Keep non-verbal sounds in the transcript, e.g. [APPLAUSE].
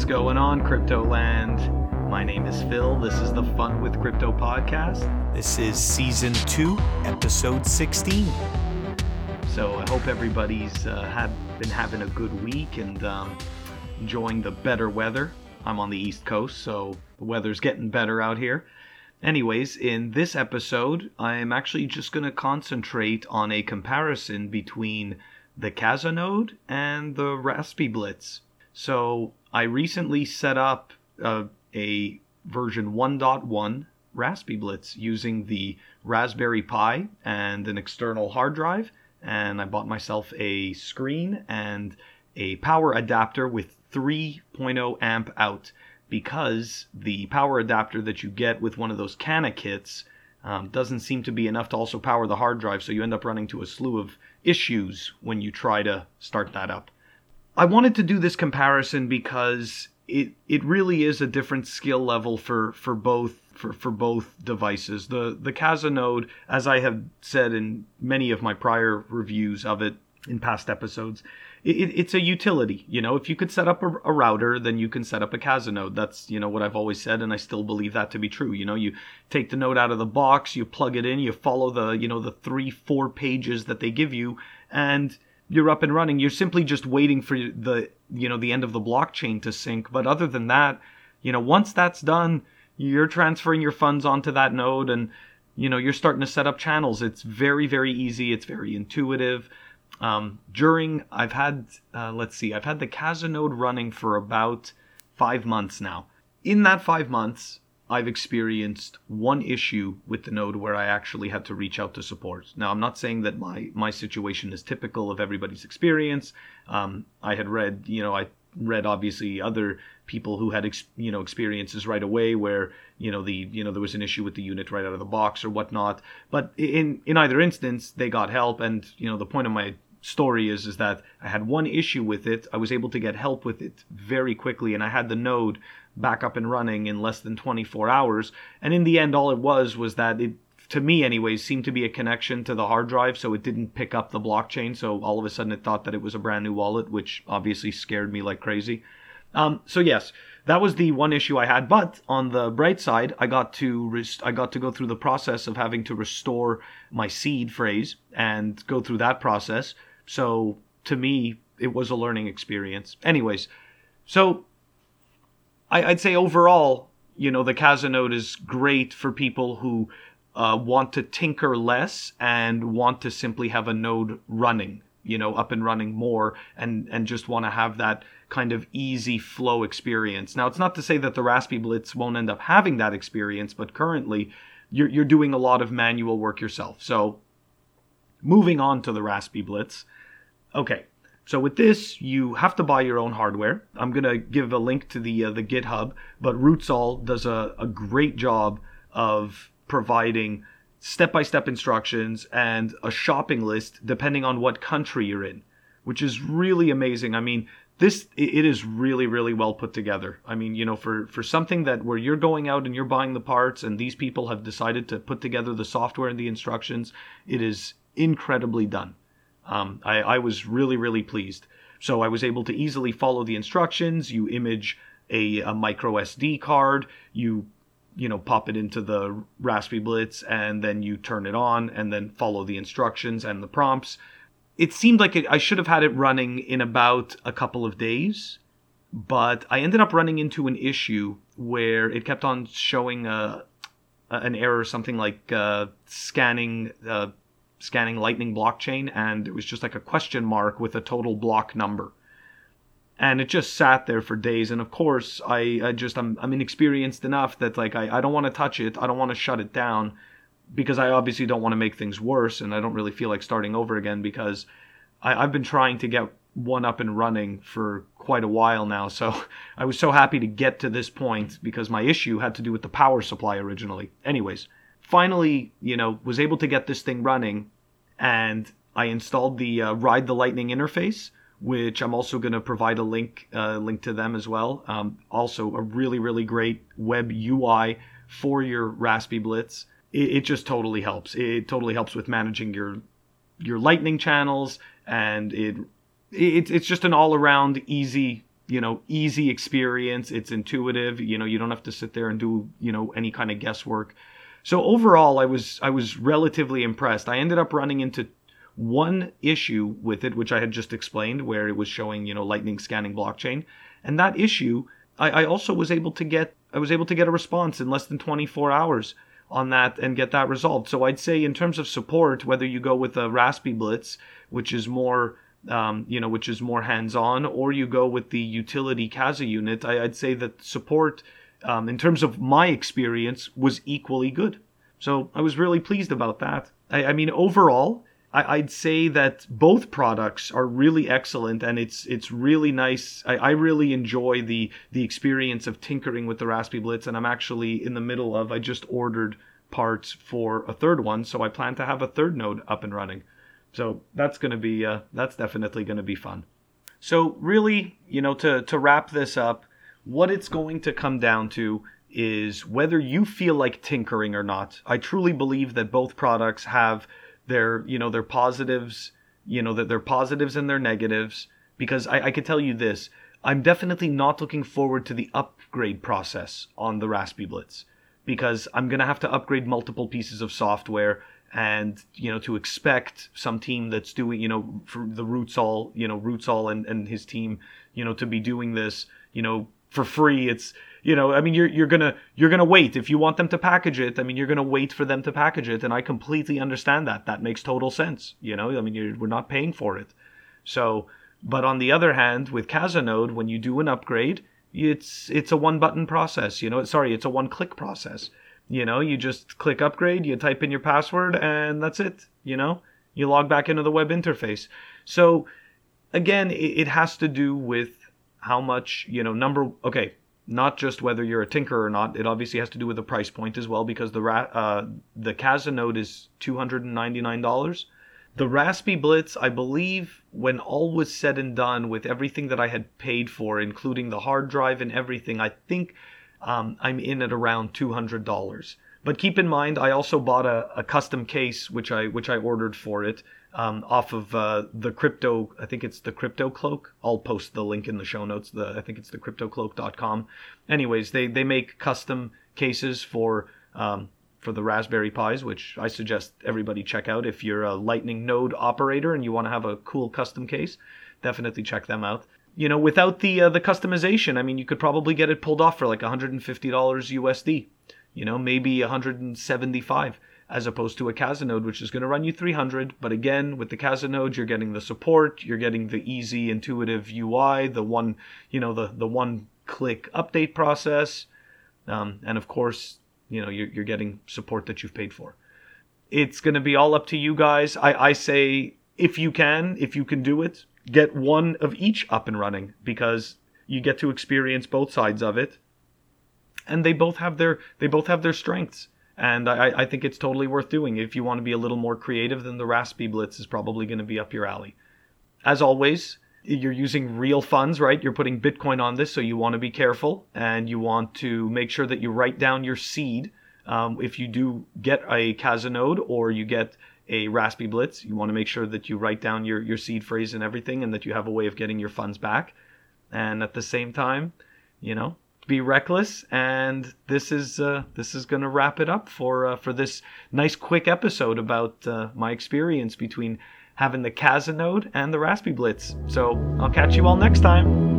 What's going on, Crypto Land? My name is Phil. This is the Fun with Crypto podcast. This is season two, episode 16. So I hope everybody's uh, had been having a good week and um, enjoying the better weather. I'm on the East Coast, so the weather's getting better out here. Anyways, in this episode, I'm actually just going to concentrate on a comparison between the Casanode and the Raspiblitz. So I recently set up uh, a version 1.1 Raspiblitz using the Raspberry Pi and an external hard drive, and I bought myself a screen and a power adapter with 3.0 amp out because the power adapter that you get with one of those CanaKits um, doesn't seem to be enough to also power the hard drive, so you end up running to a slew of issues when you try to start that up. I wanted to do this comparison because it it really is a different skill level for for both for, for both devices. The the Casanode, as I have said in many of my prior reviews of it in past episodes, it, it's a utility. You know, if you could set up a, a, router, then you can set up a Casanode. That's you know what I've always said, and I still believe that to be true. You know, you take the node out of the box, you plug it in, you follow the you know the three four pages that they give you, and you're up and running. You're simply just waiting for the you know the end of the blockchain to sync. But other than that, you know, once that's done, you're transferring your funds onto that node and you know you're starting to set up channels. It's very very easy. It's very intuitive. Um, during I've had uh, let's see, I've had the Casanode running for about five months now. In that five months, I've experienced one issue with the node where I actually had to reach out to support. Now, I'm not saying that my my situation is typical of everybody's experience. Um, I had read, you know, I read obviously other people who had ex, you know experiences right away where you know the you know there was an issue with the unit right out of the box or whatnot. But in in either instance, they got help, and you know the point of my story is is that I had one issue with it. I was able to get help with it very quickly, and I had the node back up and running in less than 24 hours. And in the end, all it was was that it, to me, anyways, seemed to be a connection to the hard drive, so it didn't pick up the blockchain. So all of a sudden, it thought that it was a brand new wallet, which obviously scared me like crazy. Um, so yes, that was the one issue I had. But on the bright side, I got to rest- I got to go through the process of having to restore my seed phrase and go through that process. So to me, it was a learning experience. Anyways, so I, would say overall, you know, the Casanode is great for people who uh, want to tinker less and want to simply have a node running, you know, up and running more, and and just want to have that kind of easy flow experience. Now, it's not to say that the Raspiblitz won't end up having that experience, but currently, you're you're doing a lot of manual work yourself. So, moving on to the Raspiblitz. Okay, so with this, you have to buy your own hardware. I'm gonna give a link to the uh, the GitHub, but Rootzoll does a, a great job of providing step-by-step instructions and a shopping list depending on what country you're in, which is really amazing. I mean, this it is really really well put together. I mean, you know, for for something that where you're going out and you're buying the parts and these people have decided to put together the software and the instructions, it is incredibly done. Um, I, I was really, really pleased. So I was able to easily follow the instructions. You image a, a micro SD card, you you know pop it into the Raspiblitz, and then you turn it on, and then follow the instructions and the prompts. It seemed like it, I should have had it running in about a couple of days, but I ended up running into an issue where it kept on showing a, an error, something like uh, scanning uh, scanning Lightning blockchain, and it was just like a question mark with a total block number. And it just sat there for days. And of course, I, I just I'm, I'm inexperienced enough that like I, I don't want to touch it. I don't want to shut it down because I obviously don't want to make things worse, and I don't really feel like starting over again because I, I've been trying to get one up and running for quite a while now. So [LAUGHS] I was so happy to get to this point because my issue had to do with the power supply originally. Anyways, finally, you know, was able to get this thing running, and I installed the uh, Ride the Lightning interface, which I'm also going to provide a link uh, link to them as well. Um, also, a really really great web UI for your Raspiblitz. It, it just totally helps. It totally helps with managing your your Lightning channels, and it, it it's just an all around easy you know, easy experience. It's intuitive. You know, you don't have to sit there and do, you know, any kind of guesswork. So overall, I was I was relatively impressed. I ended up running into one issue with it, which I had just explained, where it was showing, you know, lightning scanning blockchain, and that issue, I, I also was able to get I was able to get a response in less than 24 hours on that and get that resolved. So I'd say in terms of support, whether you go with a Raspiblitz, which is more um, you know, which is more hands-on, or you go with the utility Casa unit, I, would say that support, um, in terms of my experience, was equally good. So I was really pleased about that. I, I mean, overall, I, would say that both products are really excellent, and it's it's really nice. I, I, really enjoy the the experience of tinkering with the Raspiblitz, and I'm actually in the middle of. I just ordered parts for a third one, so I plan to have a third node up and running. So that's going to be uh, that's definitely going to be fun. So really, you know, to to wrap this up, what it's going to come down to is whether you feel like tinkering or not. I truly believe that both products have their, you know, their positives, you know, that their positives and their negatives. Because I, I can tell you this, I'm definitely not looking forward to the upgrade process on the Raspiblitz because I'm gonna have to upgrade multiple pieces of software and you know to expect some team that's doing you know for the Rootzoll you know Rootzoll and, and his team you know to be doing this you know for free. It's you know i mean you're you're gonna you're gonna wait. If you want them to package it i mean you're gonna wait for them to package it. And i completely understand that. That makes total sense you know? I mean we're not paying for it. So but on the other hand with casanode when you do an upgrade it's it's a one button process you know? Sorry it's a one click process. You know, you just click upgrade, you type in your password, and that's it. You know, you log back into the web interface. So, again, it, it has to do with how much, you know, number, okay, not just whether you're a tinker or not. It obviously has to do with the price point as well because the uh, the Casa node is two hundred and ninety nine dollars. The Raspiblitz, I believe, when all was said and done, with everything that I had paid for, including the hard drive and everything, I think um, I'm in at around two hundred dollars. But keep in mind, I also bought a, a custom case which I which I ordered for it um, off of uh, the crypto. I think it's the Crypto Cloak. I'll post the link in the show notes. The I think it's the CryptoCloak.com. Anyways, they they make custom cases for um, for the Raspberry Pis, which I suggest everybody check out if you're a Lightning node operator and you want to have a cool custom case. Definitely check them out you know, without the uh, the customization, I mean, you could probably get it pulled off for like $150 USD. You know, maybe 175 as opposed to a Casanode, which is going to run you 300. But again, with the Casanode, you're getting the support, you're getting the easy, intuitive UI, the one, you know, the the one click update process, um, and of course, you know, you're, you're getting support that you've paid for. It's going to be all up to you guys. I, I say if you can, if you can do it, get one of each up and running because you get to experience both sides of it and they both have their they both have their strengths. And I, I think it's totally worth doing. If you want to be a little more creative then the Raspiblitz is probably going to be up your alley. As always you're using real funds right? You're putting bitcoin on this so you want to be careful and you want to make sure that you write down your seed. Um, if you do get a Casanode or you get a Raspiblitz, you want to make sure that you write down your, your seed phrase and everything and that you have a way of getting your funds back. And at the same time, you know, be reckless. And this is uh, this is going to wrap it up for uh, for this nice quick episode about uh, my experience between having the Casanode and the Raspiblitz. So I'll catch you all next time.